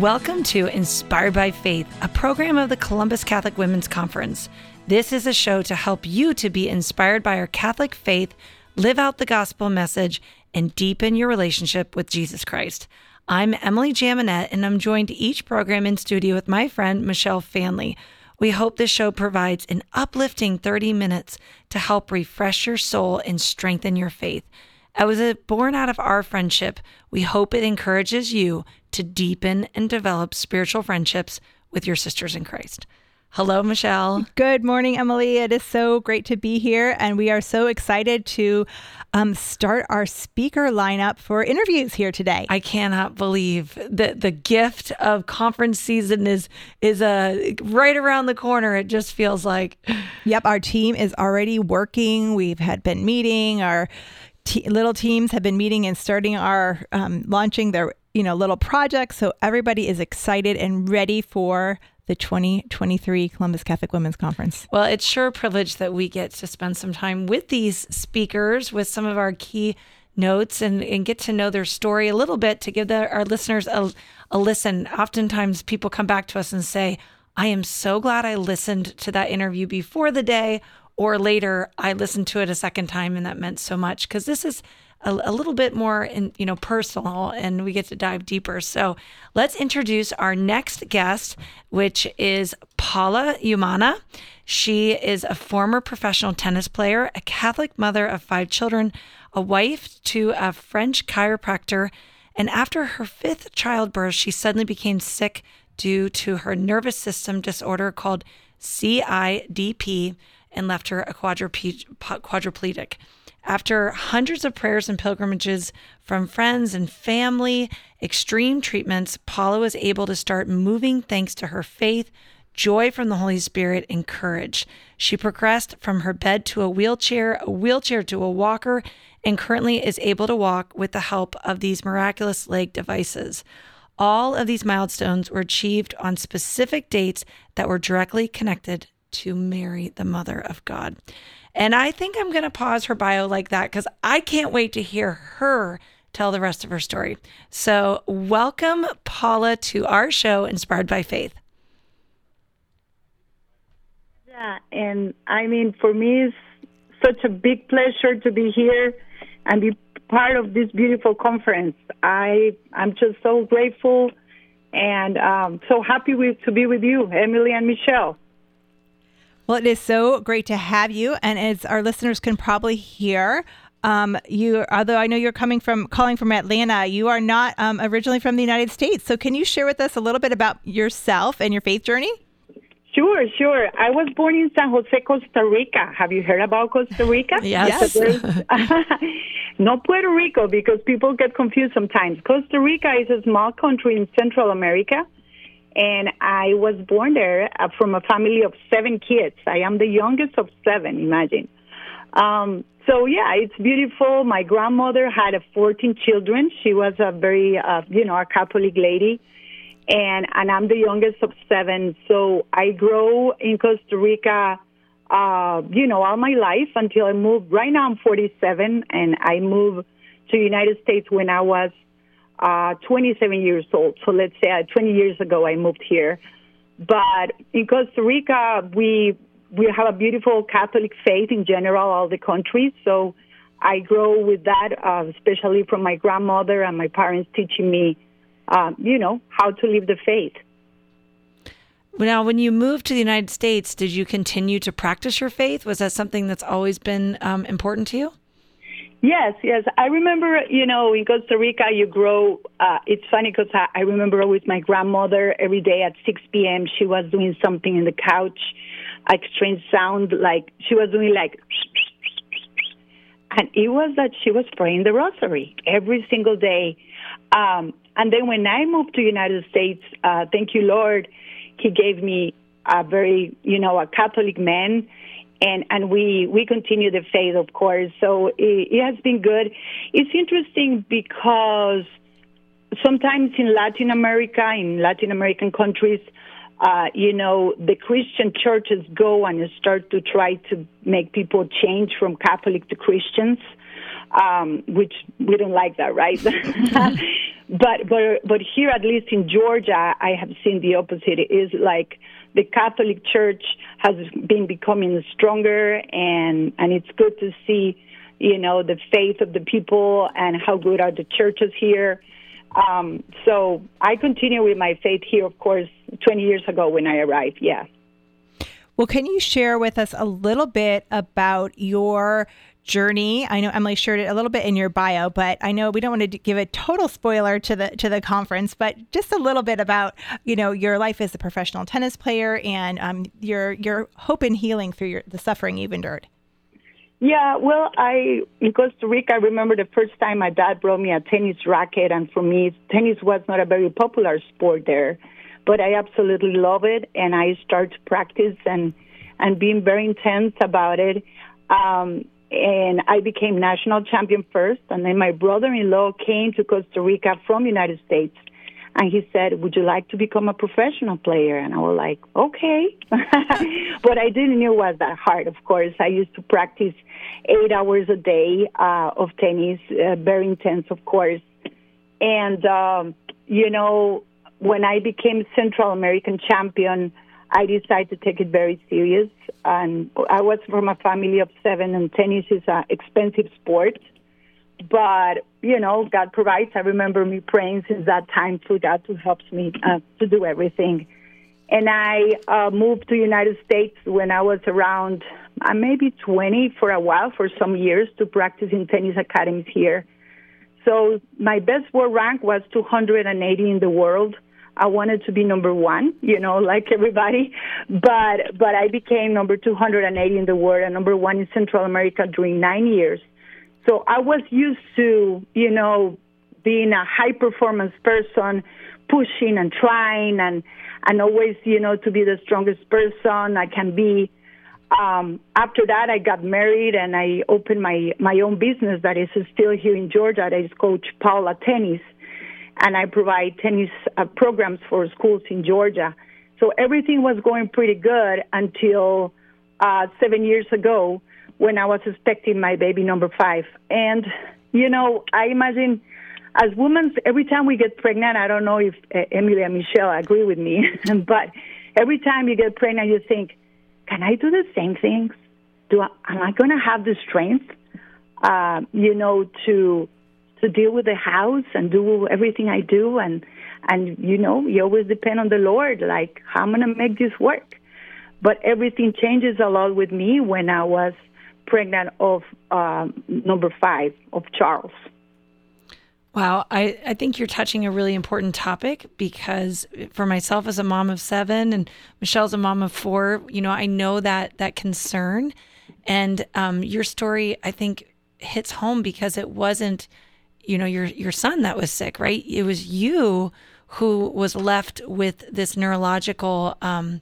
Welcome to Inspired by Faith, a program of the Columbus Catholic Women's Conference. This is a show to help you to be inspired by our Catholic faith, live out the gospel message, and deepen your relationship with Jesus Christ. I'm Emily Jaminet, and I'm joined each program in studio with my friend Michelle Faehnle. We hope this show provides an uplifting 30 minutes to help refresh your soul and strengthen your faith. As a born out of our friendship, we hope it encourages you to deepen and develop spiritual friendships with your sisters in Christ. Hello, Michelle. Good morning, Emily. It is so great to be here, and we are so excited to um, start our speaker lineup for interviews here today. I cannot believe that the gift of conference season is is uh, right around the corner. It just feels like. Yep, our team is already working. We've had been meeting. Our little teams have been meeting and starting our um, launching their you know little projects. So everybody is excited and ready for the 2023 Columbus Catholic Women's Conference. Well, it's sure a privilege that we get to spend some time with these speakers, with some of our key notes, and, and get to know their story a little bit to give the, our listeners a, a listen. Oftentimes, people come back to us and say, I am so glad I listened to that interview before the day or later I listened to it a second time and that meant so much because this is a, a, little bit more in, you know personal and we get to dive deeper. So let's introduce our next guest, which is Paula Umana. She is a former professional tennis player, a Catholic mother of five children, a wife to a French chiropractor, and after her fifth childbirth, she suddenly became sick due to her nervous system disorder called CIDP and left her a quadriplegic. After hundreds of prayers and pilgrimages from friends and family, extreme treatments, Paula was able to start moving thanks to her faith, joy from the Holy Spirit, and courage. She progressed from her bed to a wheelchair, a wheelchair to a walker, and currently is able to walk with the help of these miraculous leg devices. All of these milestones were achieved on specific dates that were directly connected to Mary, the Mother of God. And I think I'm going to pause her bio like that because I can't wait to hear her tell the rest of her story. So, welcome, Paula, to our show, Inspired by Faith. Yeah, and I mean, for me, it's such a big pleasure to be here and be part of this beautiful conference. I I'm just so grateful and um, so happy with, to be with you, Emily and Michelle. Well, it is so great to have you. And as our listeners can probably hear, um, you, although I know you're coming from calling from Atlanta, you are not um, originally from the United States. So, can you share with us a little bit about yourself and your faith journey? Sure, sure. I was born in San Jose, Costa Rica. Have you heard about Costa Rica? yes. Not Puerto Rico, because people get confused sometimes. Costa Rica is a small country in Central America and I was born there uh, from a family of seven kids. I am the youngest of seven, imagine. Um, so yeah, it's beautiful. My grandmother had a 14 children. She was a very, uh, you know, a Catholic lady, and and I'm the youngest of seven. So I grow in Costa Rica, uh, you know, all my life until I moved. Right now I'm 47, and I moved to United States when I was uh, 27 years old. So let's say uh, 20 years ago I moved here. But in Costa Rica, we we have a beautiful Catholic faith in general, all the countries. So I grow with that, uh, especially from my grandmother and my parents teaching me, uh, you know, how to live the faith. Now, when you moved to the United States, did you continue to practice your faith? Was that something that's always been um, important to you? Yes, yes. I remember, you know, in Costa Rica, you grow. Uh, it's funny because I, I remember with my grandmother every day at 6 p.m., she was doing something in the couch, a strange sound, like she was doing like, and it was that she was praying the rosary every single day. Um, and then when I moved to United States, uh, thank you, Lord, He gave me a very, you know, a Catholic man and and we we continue the faith, of course. So it, it has been good. It's interesting because sometimes in Latin America, in Latin American countries, uh, you know, the Christian churches go and start to try to make people change from Catholic to Christians, um, which we don't like that, right? but but but here, at least in Georgia, I have seen the opposite. It is like the Catholic Church has been becoming stronger, and and it's good to see, you know, the faith of the people and how good are the churches here. Um, so I continue with my faith here, of course, 20 years ago when I arrived. Yeah. Well, can you share with us a little bit about your journey? I know Emily shared it a little bit in your bio, but I know we don't want to give a total spoiler to the to the conference, but just a little bit about you know your life as a professional tennis player and um, your your hope and healing through your, the suffering you've endured. Yeah, well, I in Costa Rica, I remember the first time my dad brought me a tennis racket, and for me, tennis was not a very popular sport there but I absolutely love it, and I start to practice and and being very intense about it. Um, and I became national champion first, and then my brother-in-law came to Costa Rica from United States, and he said, "Would you like to become a professional player?" And I was like, "Okay," but I didn't know it was that hard. Of course, I used to practice eight hours a day uh, of tennis, uh, very intense, of course, and um, you know when I became Central American champion, I decided to take it very serious. And I was from a family of seven, and tennis is an expensive sport. But you know, God provides. I remember me praying since that time for God to help me uh, to do everything. And I uh, moved to United States when I was around uh, maybe 20 for a while, for some years, to practice in tennis academies here. So my best world rank was 280 in the world I wanted to be number one, you know, like everybody, but but I became number 280 in the world and number one in Central America during nine years. So I was used to, you know, being a high performance person, pushing and trying and and always, you know, to be the strongest person I can be. Um, after that, I got married and I opened my my own business that is still here in Georgia. That is Coach Paula Tennis and I provide tennis uh, programs for schools in Georgia. So everything was going pretty good until uh, seven years ago when I was expecting my baby number five. And, you know, I imagine as women, every time we get pregnant, I don't know if uh, Emily and Michelle agree with me, but every time you get pregnant, you think, can I do the same things? Do I, am I going to have the strength, uh, you know, to to deal with the house and do everything I do and and you know you always depend on the Lord like how I'm gonna make this work. But everything changes a lot with me when I was pregnant of uh, number five of Charles. Wow, I, I think you're touching a really important topic because for myself as a mom of seven and Michelle's a mom of four, you know, I know that that concern. And um, your story, I think, hits home because it wasn't you know your your son that was sick right? It was you who was left with this neurological um,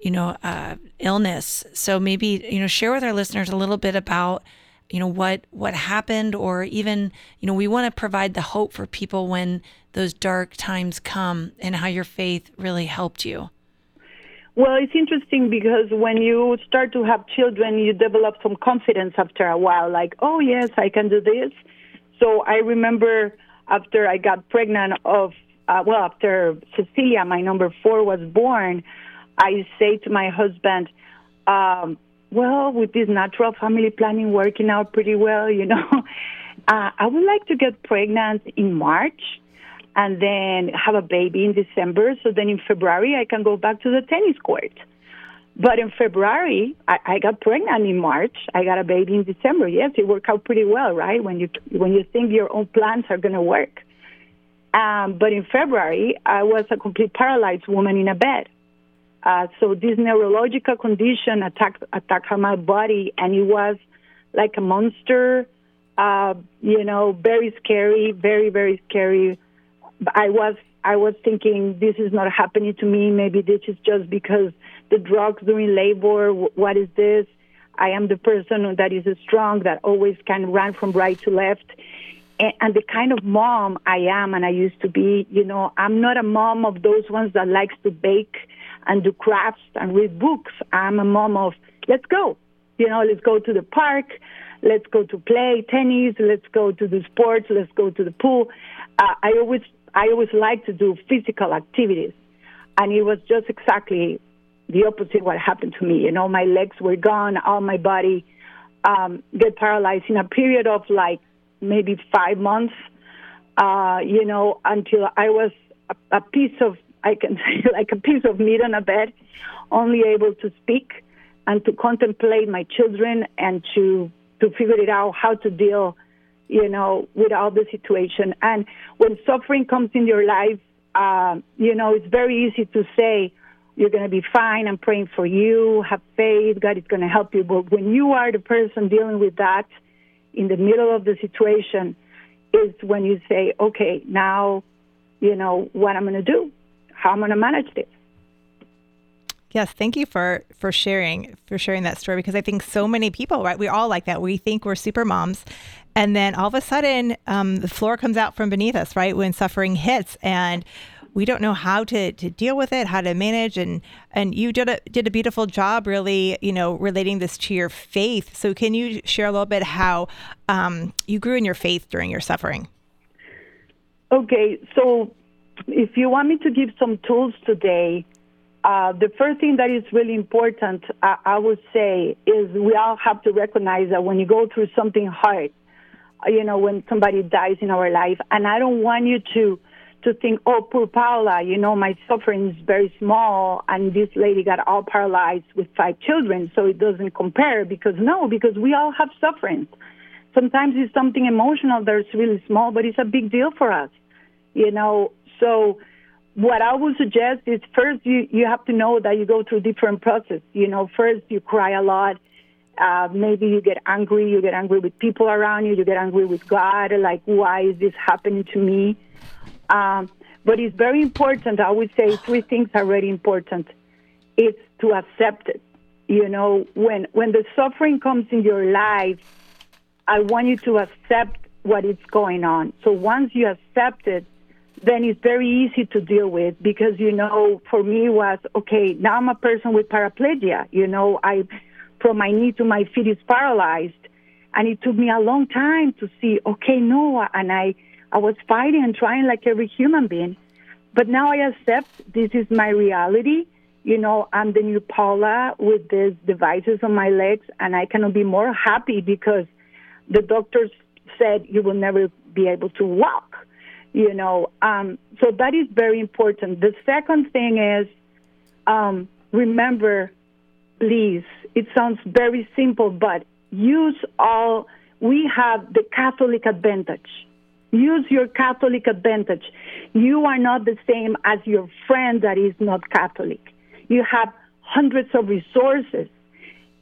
you know uh, illness. So maybe you know share with our listeners a little bit about you know what what happened or even you know we want to provide the hope for people when those dark times come and how your faith really helped you. Well, it's interesting because when you start to have children, you develop some confidence after a while, like, oh, yes, I can do this. So I remember after I got pregnant of, uh, well, after Cecilia, my number four, was born, I say to my husband, um, well, with this natural family planning working out pretty well, you know, uh, I would like to get pregnant in March and then have a baby in December. So then in February, I can go back to the tennis court. But in February, I, I got pregnant in March. I got a baby in December. Yes, it worked out pretty well, right? When you when you think your own plans are going to work. Um, but in February, I was a complete paralyzed woman in a bed. Uh, so this neurological condition attacked attacked my body, and it was like a monster. Uh, you know, very scary, very very scary. I was I was thinking this is not happening to me. Maybe this is just because the drugs during labor. What is this? I am the person that is strong, that always can run from right to left. And, and the kind of mom I am and I used to be, you know, I'm not a mom of those ones that likes to bake and do crafts and read books. I'm a mom of, let's go. You know, let's go to the park. Let's go to play tennis. Let's go to the sports. Let's go to the pool. uh, I always I always like to do physical activities, and it was just exactly the opposite what happened to me. You know, my legs were gone, all my body um, get paralyzed in a period of like maybe five months. Uh, you know, until I was a, a piece of I can say like a piece of meat on a bed, only able to speak and to contemplate my children and to to figure it out how to deal, you know, with all the situation. And when suffering comes in your life, uh, you know, it's very easy to say, you're going to be fine. I'm praying for you. Have faith. God is going to help you. But when you are the person dealing with that in the middle of the situation, is when you say, okay, now, you know, what I'm going to do, how I'm going to manage this. Yes, thank you for for sharing for sharing that story because I think so many people, right? We all like that. We think we're super moms, and then all of a sudden, um, the floor comes out from beneath us, right? When suffering hits, and we don't know how to, to deal with it, how to manage, and and you did a did a beautiful job, really, you know, relating this to your faith. So, can you share a little bit how um, you grew in your faith during your suffering? Okay, so if you want me to give some tools today, uh, the first thing that is really important, I would say, is we all have to recognize that when you go through something hard, you know, when somebody dies in our life, and I don't want you to to think, oh, poor Paula, you know, my suffering is very small, and this lady got all paralyzed with five children, so it doesn't compare. Because no, because we all have suffering. Sometimes it's something emotional that's really small, but it's a big deal for us, you know. So, what I would suggest is first you you have to know that you go through different process. You know, first you cry a lot. Uh, maybe you get angry. You get angry with people around you. You get angry with God. Like, why is this happening to me? Um, but it's very important. I would say three things are very important. It's to accept it. You know, when when the suffering comes in your life, I want you to accept what is going on. So once you accept it, then it's very easy to deal with because you know, for me was okay. Now I'm a person with paraplegia. You know, I from my knee to my feet is paralyzed, and it took me a long time to see. Okay, no, and I I was fighting and trying like every human being. But now I accept this is my reality. You know, I'm the new Paula with these devices on my legs, and I cannot be more happy because the doctors said you will never be able to walk. You know, um, so that is very important. The second thing is um, remember, please, it sounds very simple, but use all, we have the Catholic advantage Use your Catholic advantage. You are not the same as your friend that is not Catholic. You have hundreds of resources.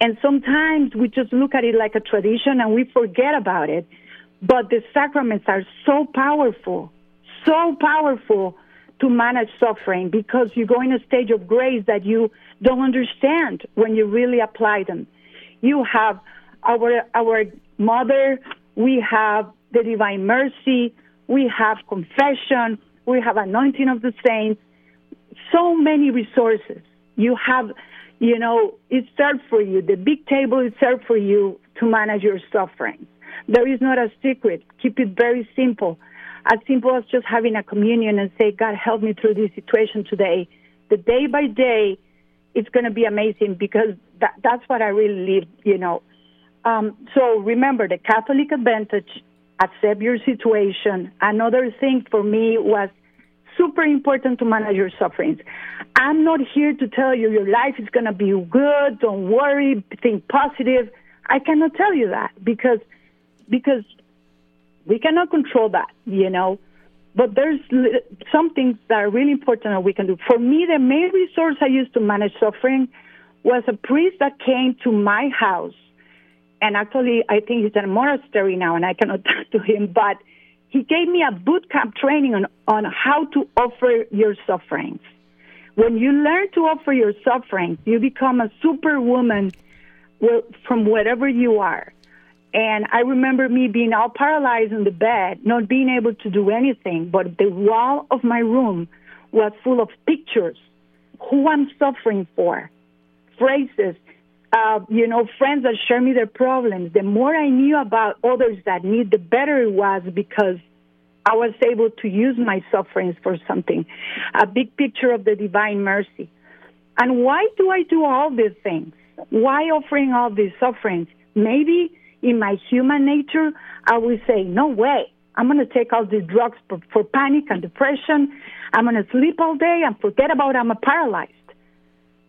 And sometimes we just look at it like a tradition and we forget about it. But the sacraments are so powerful, so powerful to manage suffering because you go in a stage of grace that you don't understand when you really apply them. You have our our mother, we have the divine mercy, we have confession, we have anointing of the saints, so many resources. You have, you know, it's served for you. The big table is served for you to manage your suffering. There is not a secret. Keep it very simple. As simple as just having a communion and say, God, help me through this situation today. The day by day, it's going to be amazing because that, that's what I really live, you know. Um, so remember the Catholic advantage accept your situation. Another thing for me was super important to manage your sufferings. I'm not here to tell you your life is going to be good, don't worry, think positive. I cannot tell you that because because we cannot control that, you know. But there's some things that are really important that we can do. For me, the main resource I used to manage suffering was a priest that came to my house and actually I think he's in a monastery now, and I cannot talk to him. But he gave me a boot camp training on on how to offer your sufferings. When you learn to offer your sufferings, you become a superwoman from wherever you are. And I remember me being all paralyzed in the bed, not being able to do anything, but the wall of my room was full of pictures, who I'm suffering for, phrases, uh, you know, friends that share me their problems. The more I knew about others that need, the better it was because I was able to use my sufferings for something, a big picture of the divine mercy. And why do I do all these things? Why offering all these sufferings? Maybe in my human nature, I would say, no way. I'm going to take all these drugs for, for panic and depression. I'm going to sleep all day and forget about I'm paralyzed.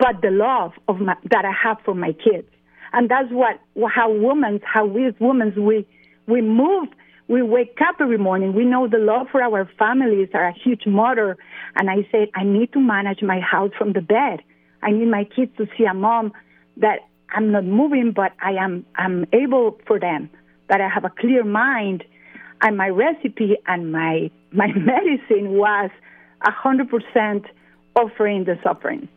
But the love of my, that I have for my kids, and that's what how women, how we as women, we we move. We wake up every morning. We know the love for our families are a huge motor. And I said, I need to manage my house from the bed. I need my kids to see a mom that I'm not moving, but I am I'm able for them. That I have a clear mind, and my recipe and my my medicine was hundred percent offering the suffering.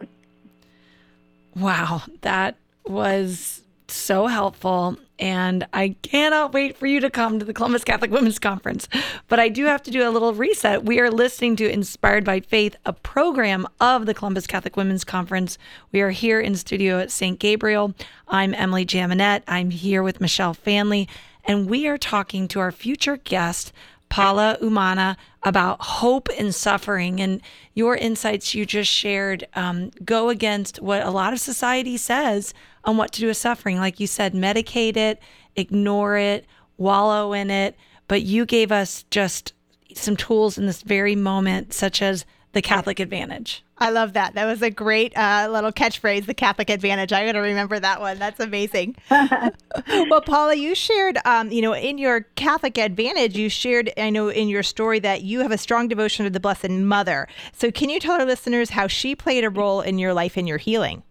Wow, that was so helpful. And I cannot wait for you to come to the Columbus Catholic Women's Conference. But I do have to do a little reset. We are listening to Inspired by Faith, a program of the Columbus Catholic Women's Conference. We are here in studio at St. Gabriel. I'm Emily Jaminet. I'm here with Michelle Faehnle, and we are talking to our future guest, Paula Umana, about hope and suffering. And your insights you just shared um, go against what a lot of society says on what to do with suffering. Like you said, medicate it, ignore it, wallow in it. But you gave us just some tools in this very moment, such as the Catholic advantage. I love that. That was a great uh, little catchphrase, the Catholic advantage. I'm going to remember that one. That's amazing. well, Paula, you shared, um, you know, in your Catholic advantage, you shared, I know, in your story that you have a strong devotion to the Blessed Mother. So, can you tell our listeners how she played a role in your life and your healing?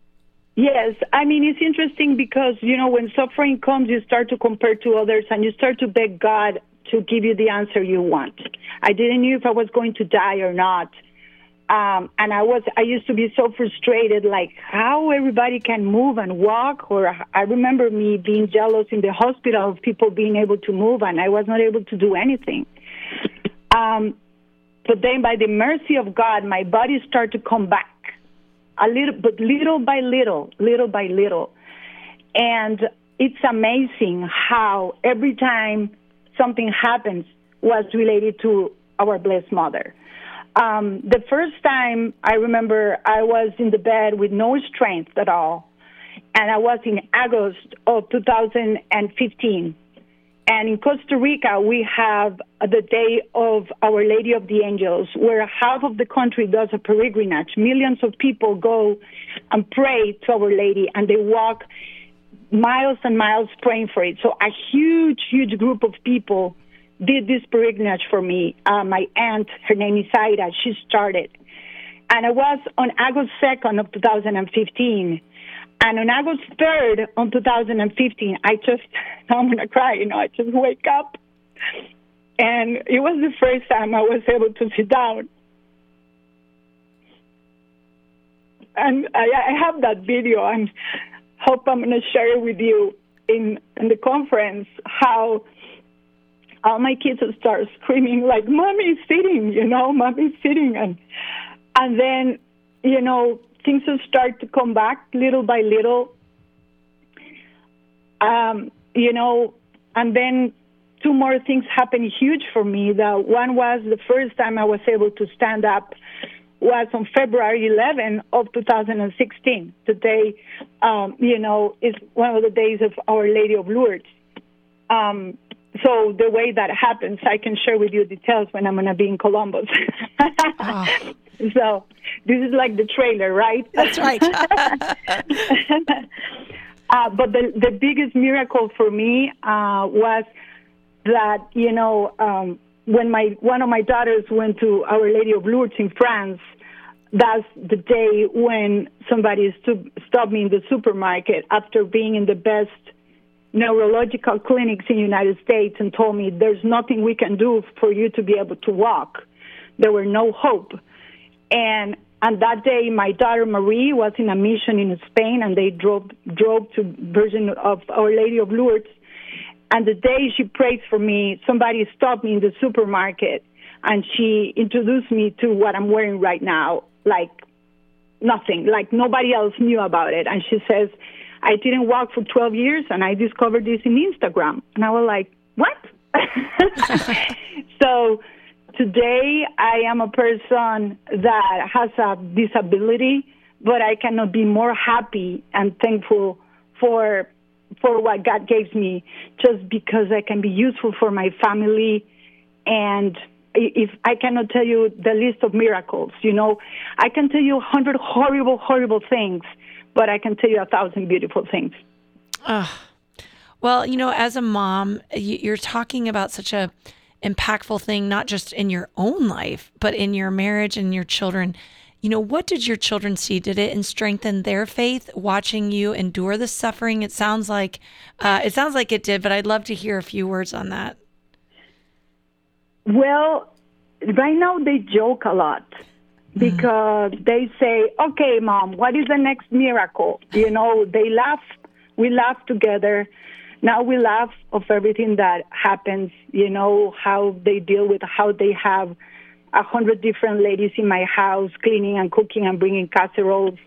Yes, I mean it's interesting because you know when suffering comes, you start to compare to others, and you start to beg God to give you the answer you want. I didn't know if I was going to die or not, um, and I was I used to be so frustrated, like how everybody can move and walk. Or I remember me being jealous in the hospital of people being able to move, and I was not able to do anything. Um, but then, by the mercy of God, my body started to come back a little, but little by little, little by little. And it's amazing how every time something happens was related to our Blessed Mother. Um, the first time I remember I was in the bed with no strength at all, and I was in August of 2015. And in Costa Rica, we have the Day of Our Lady of the Angels, where half of the country does a pilgrimage. Millions of people go and pray to Our Lady, and they walk miles and miles praying for it. So a huge, huge group of people did this pilgrimage for me. Uh, my aunt, her name is Ida, she started. And it was on August 2nd of 2015 and on August 3rd, on 2015, I just, I'm going to cry, you know, I just wake up. And it was the first time I was able to sit down. And I, I have that video and hope I'm going to share it with you in, in the conference how all my kids will start screaming like, mommy's sitting, you know, mommy's sitting. And, and then, you know, things will start to come back little by little. Um, you know, and then two more things happened huge for me. The one was the first time I was able to stand up was on February 11 of 2016. Today, um, you know, is one of the days of Our Lady of Lourdes. Um, so the way that happens, I can share with you details when I'm going to be in Columbus. oh. So this is like the trailer, right? That's right. uh, but the the biggest miracle for me uh, was that you know um, when my one of my daughters went to Our Lady of Lourdes in France. That's the day when somebody stu- stopped me in the supermarket after being in the best neurological clinics in the United States and told me there's nothing we can do for you to be able to walk. There were no hope. And on that day, my daughter Marie was in a mission in Spain, and they drove drove to Virgin of Our Lady of Lourdes. And the day she prayed for me, somebody stopped me in the supermarket, and she introduced me to what I'm wearing right now, like nothing, like nobody else knew about it. And she says, I didn't walk for 12 years, and I discovered this in Instagram. And I was like, what? so today I am a person that has a disability, but I cannot be more happy and thankful for for what God gave me, just because I can be useful for my family, and if I cannot tell you the list of miracles, you know, I can tell you a hundred horrible, horrible things, but I can tell you a thousand beautiful things. Uh, well, you know, as a mom, you're talking about such a impactful thing, not just in your own life, but in your marriage and your children. You know, what did your children see? Did it strengthen their faith watching you endure the suffering? It sounds like uh, it sounds like it did, but I'd love to hear a few words on that. Well, right now they joke a lot because mm. they say, "Okay, mom, what is the next miracle?" You know, they laugh. We laugh together now we laugh of everything that happens, you know, how they deal with how they have a hundred different ladies in my house cleaning and cooking and bringing casseroles,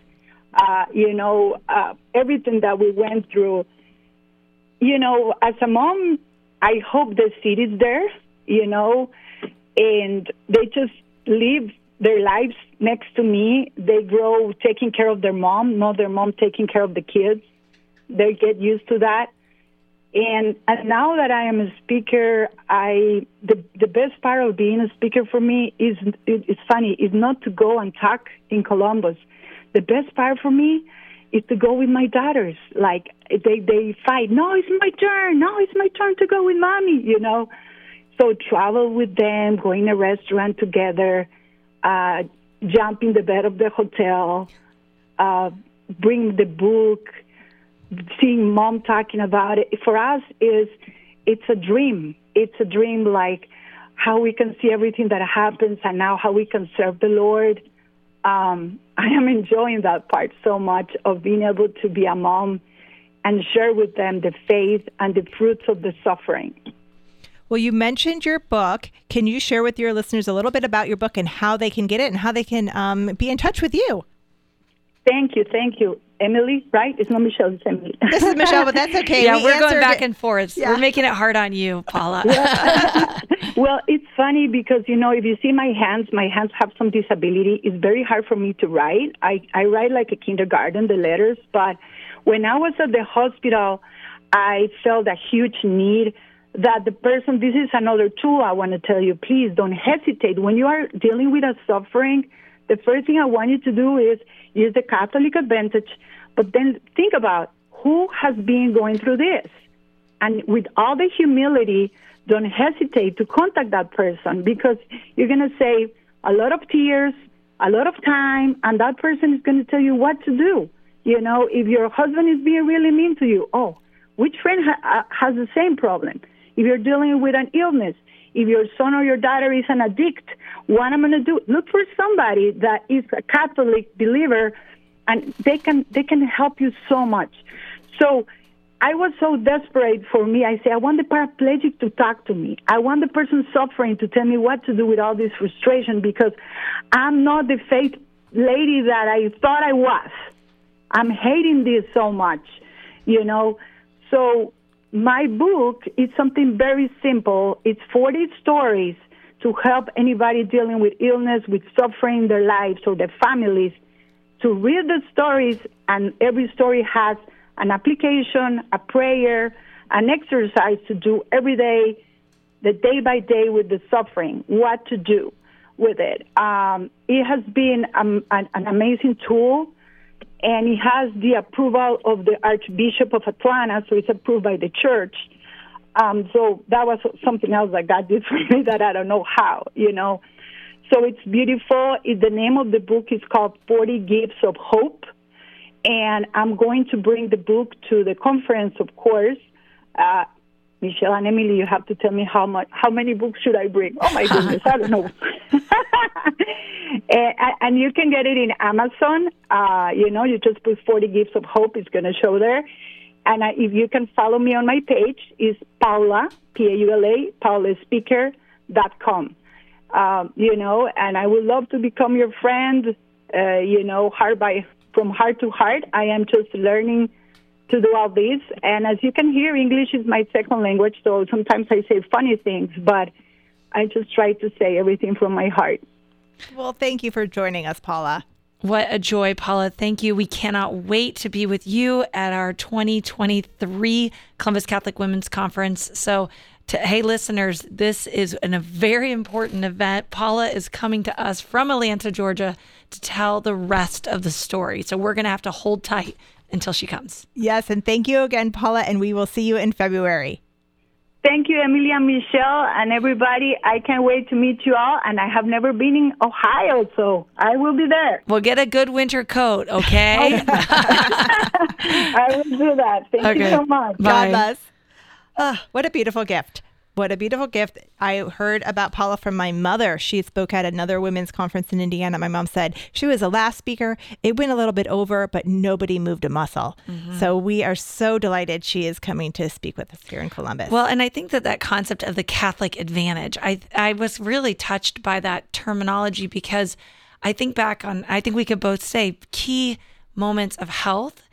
uh, you know, uh, everything that we went through. You know, as a mom, I hope the seed is there, you know, and they just live their lives next to me. They grow taking care of their mom, not their mom taking care of the kids. They get used to that. And, and now that I am a speaker, I the the best part of being a speaker for me is it, it's funny is not to go and talk in Columbus. The best part for me is to go with my daughters. Like they they fight. No, it's my turn. No, it's my turn to go with mommy. You know. So travel with them, go in a restaurant together, uh, jump in the bed of the hotel, uh, bring the book seeing mom talking about it for us is it's a dream. It's a dream like how we can see everything that happens and now how we can serve the Lord. Um, I am enjoying that part so much of being able to be a mom and share with them the faith and the fruits of the suffering. Well, you mentioned your book. Can you share with your listeners a little bit about your book and how they can get it and how they can um, be in touch with you? Thank you, thank you. Emily, right? It's not Michelle, it's Emily. This is Michelle, but that's okay. yeah, we are going back it. and forth. Yeah. We're making it hard on you, Paula. well, it's funny because, you know, if you see my hands, my hands have some disability. It's very hard for me to write. I, I write like a kindergarten, the letters, but when I was at the hospital, I felt a huge need that the person, this is another tool I want to tell you, please don't hesitate. When you are dealing with a suffering, the first thing I want you to do is use the Catholic advantage, but then think about who has been going through this. And with all the humility, don't hesitate to contact that person because you're going to save a lot of tears, a lot of time, and that person is going to tell you what to do. You know, if your husband is being really mean to you, oh, which friend ha- uh, has the same problem? If you're dealing with an illness, if your son or your daughter is an addict, what am I'm going to do? Look for somebody that is a Catholic believer, and they can they can help you so much. So I was so desperate for me. I say, I want the paraplegic to talk to me. I want the person suffering to tell me what to do with all this frustration because I'm not the faith lady that I thought I was. I'm hating this so much, you know. So my book is something very simple. It's 40 stories to help anybody dealing with illness, with suffering in their lives or their families to read the stories, and every story has an application, a prayer, an exercise to do every day, the day by day with the suffering, what to do with it. Um, it has been um, an, an amazing tool and it has the approval of the Archbishop of Atlanta, so it's approved by the church. Um, so that was something else that God did for me that I don't know how, you know. So it's beautiful. It, the name of the book is called 40 Gifts of Hope. And I'm going to bring the book to the conference, of course. Uh, Michelle and Emily, you have to tell me how much, how many books should I bring? Oh my goodness, I don't know. and, and, you can get it in Amazon. Uh, you know, you just put 40 Gifts of Hope. It's going to show there. And uh, if you can follow me on my page, is Paula, P-A-U-L-A, paulaspeaker.com. Um, you know, and I would love to become your friend, uh, you know, heart by, from heart to heart. I am just learning – to do all this. And as you can hear, English is my second language, so sometimes I say funny things, but I just try to say everything from my heart. Well, thank you for joining us, Paula. What a joy, Paula. Thank you. We cannot wait to be with you at our 2023 Columbus Catholic Women's Conference. So, to, hey, listeners, this is an, a very important event. Paula is coming to us from Atlanta, Georgia to tell the rest of the story. So, we're going to have to hold tight until she comes. Yes. And thank you again, Paula. And we will see you in February. Thank you, Emilia Michelle, and everybody. I can't wait to meet you all. And I have never been in Ohio, so I will be there. We'll get a good winter coat, okay? I will do that. Thank Okay. you so much. Bye. God bless. Ah, what a beautiful gift. What a beautiful gift. I heard about Paula from my mother. She spoke at another women's conference in Indiana. My mom said she was the last speaker. It went a little bit over, but nobody moved a muscle. Mm-hmm. So we are so delighted she is coming to speak with us here in Columbus. Well, and I think that that concept of the Catholic advantage, I I was really touched by that terminology because I think back on I think we could both say key moments of health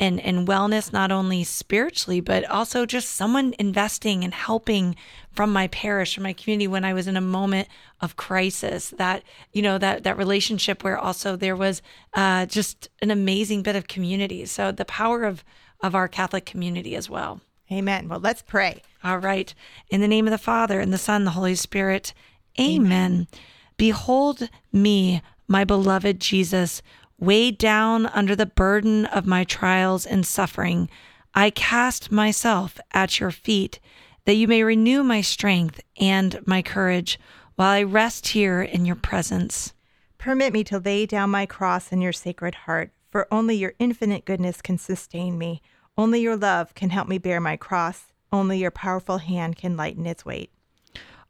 and and wellness not only spiritually but also just someone investing and helping from my parish from my community when I was in a moment of crisis that you know that that relationship where also there was uh, just an amazing bit of community so the power of of our Catholic community as well. Amen. Well, let's pray. All right. In the name of the Father, and the Son, and the Holy Spirit. Amen. Behold me, my beloved Jesus, weighed down under the burden of my trials and suffering. I cast myself at your feet, that you may renew my strength and my courage while I rest here in your presence. Permit me to lay down my cross in your sacred heart, for only your infinite goodness can sustain me. Only your love can help me bear my cross. Only your powerful hand can lighten its weight.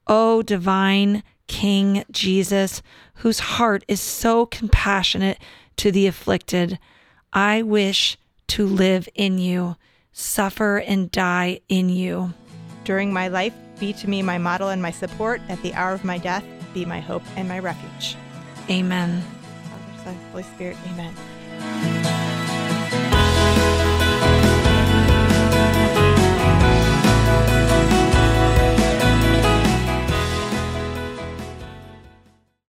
O divine King Jesus, whose heart is so compassionate to the afflicted, I wish to live in you, suffer and die in you. During my life, be to me my model and my support. At the hour of my death, be my hope and my refuge. Amen. Father, Son, Holy Spirit, amen.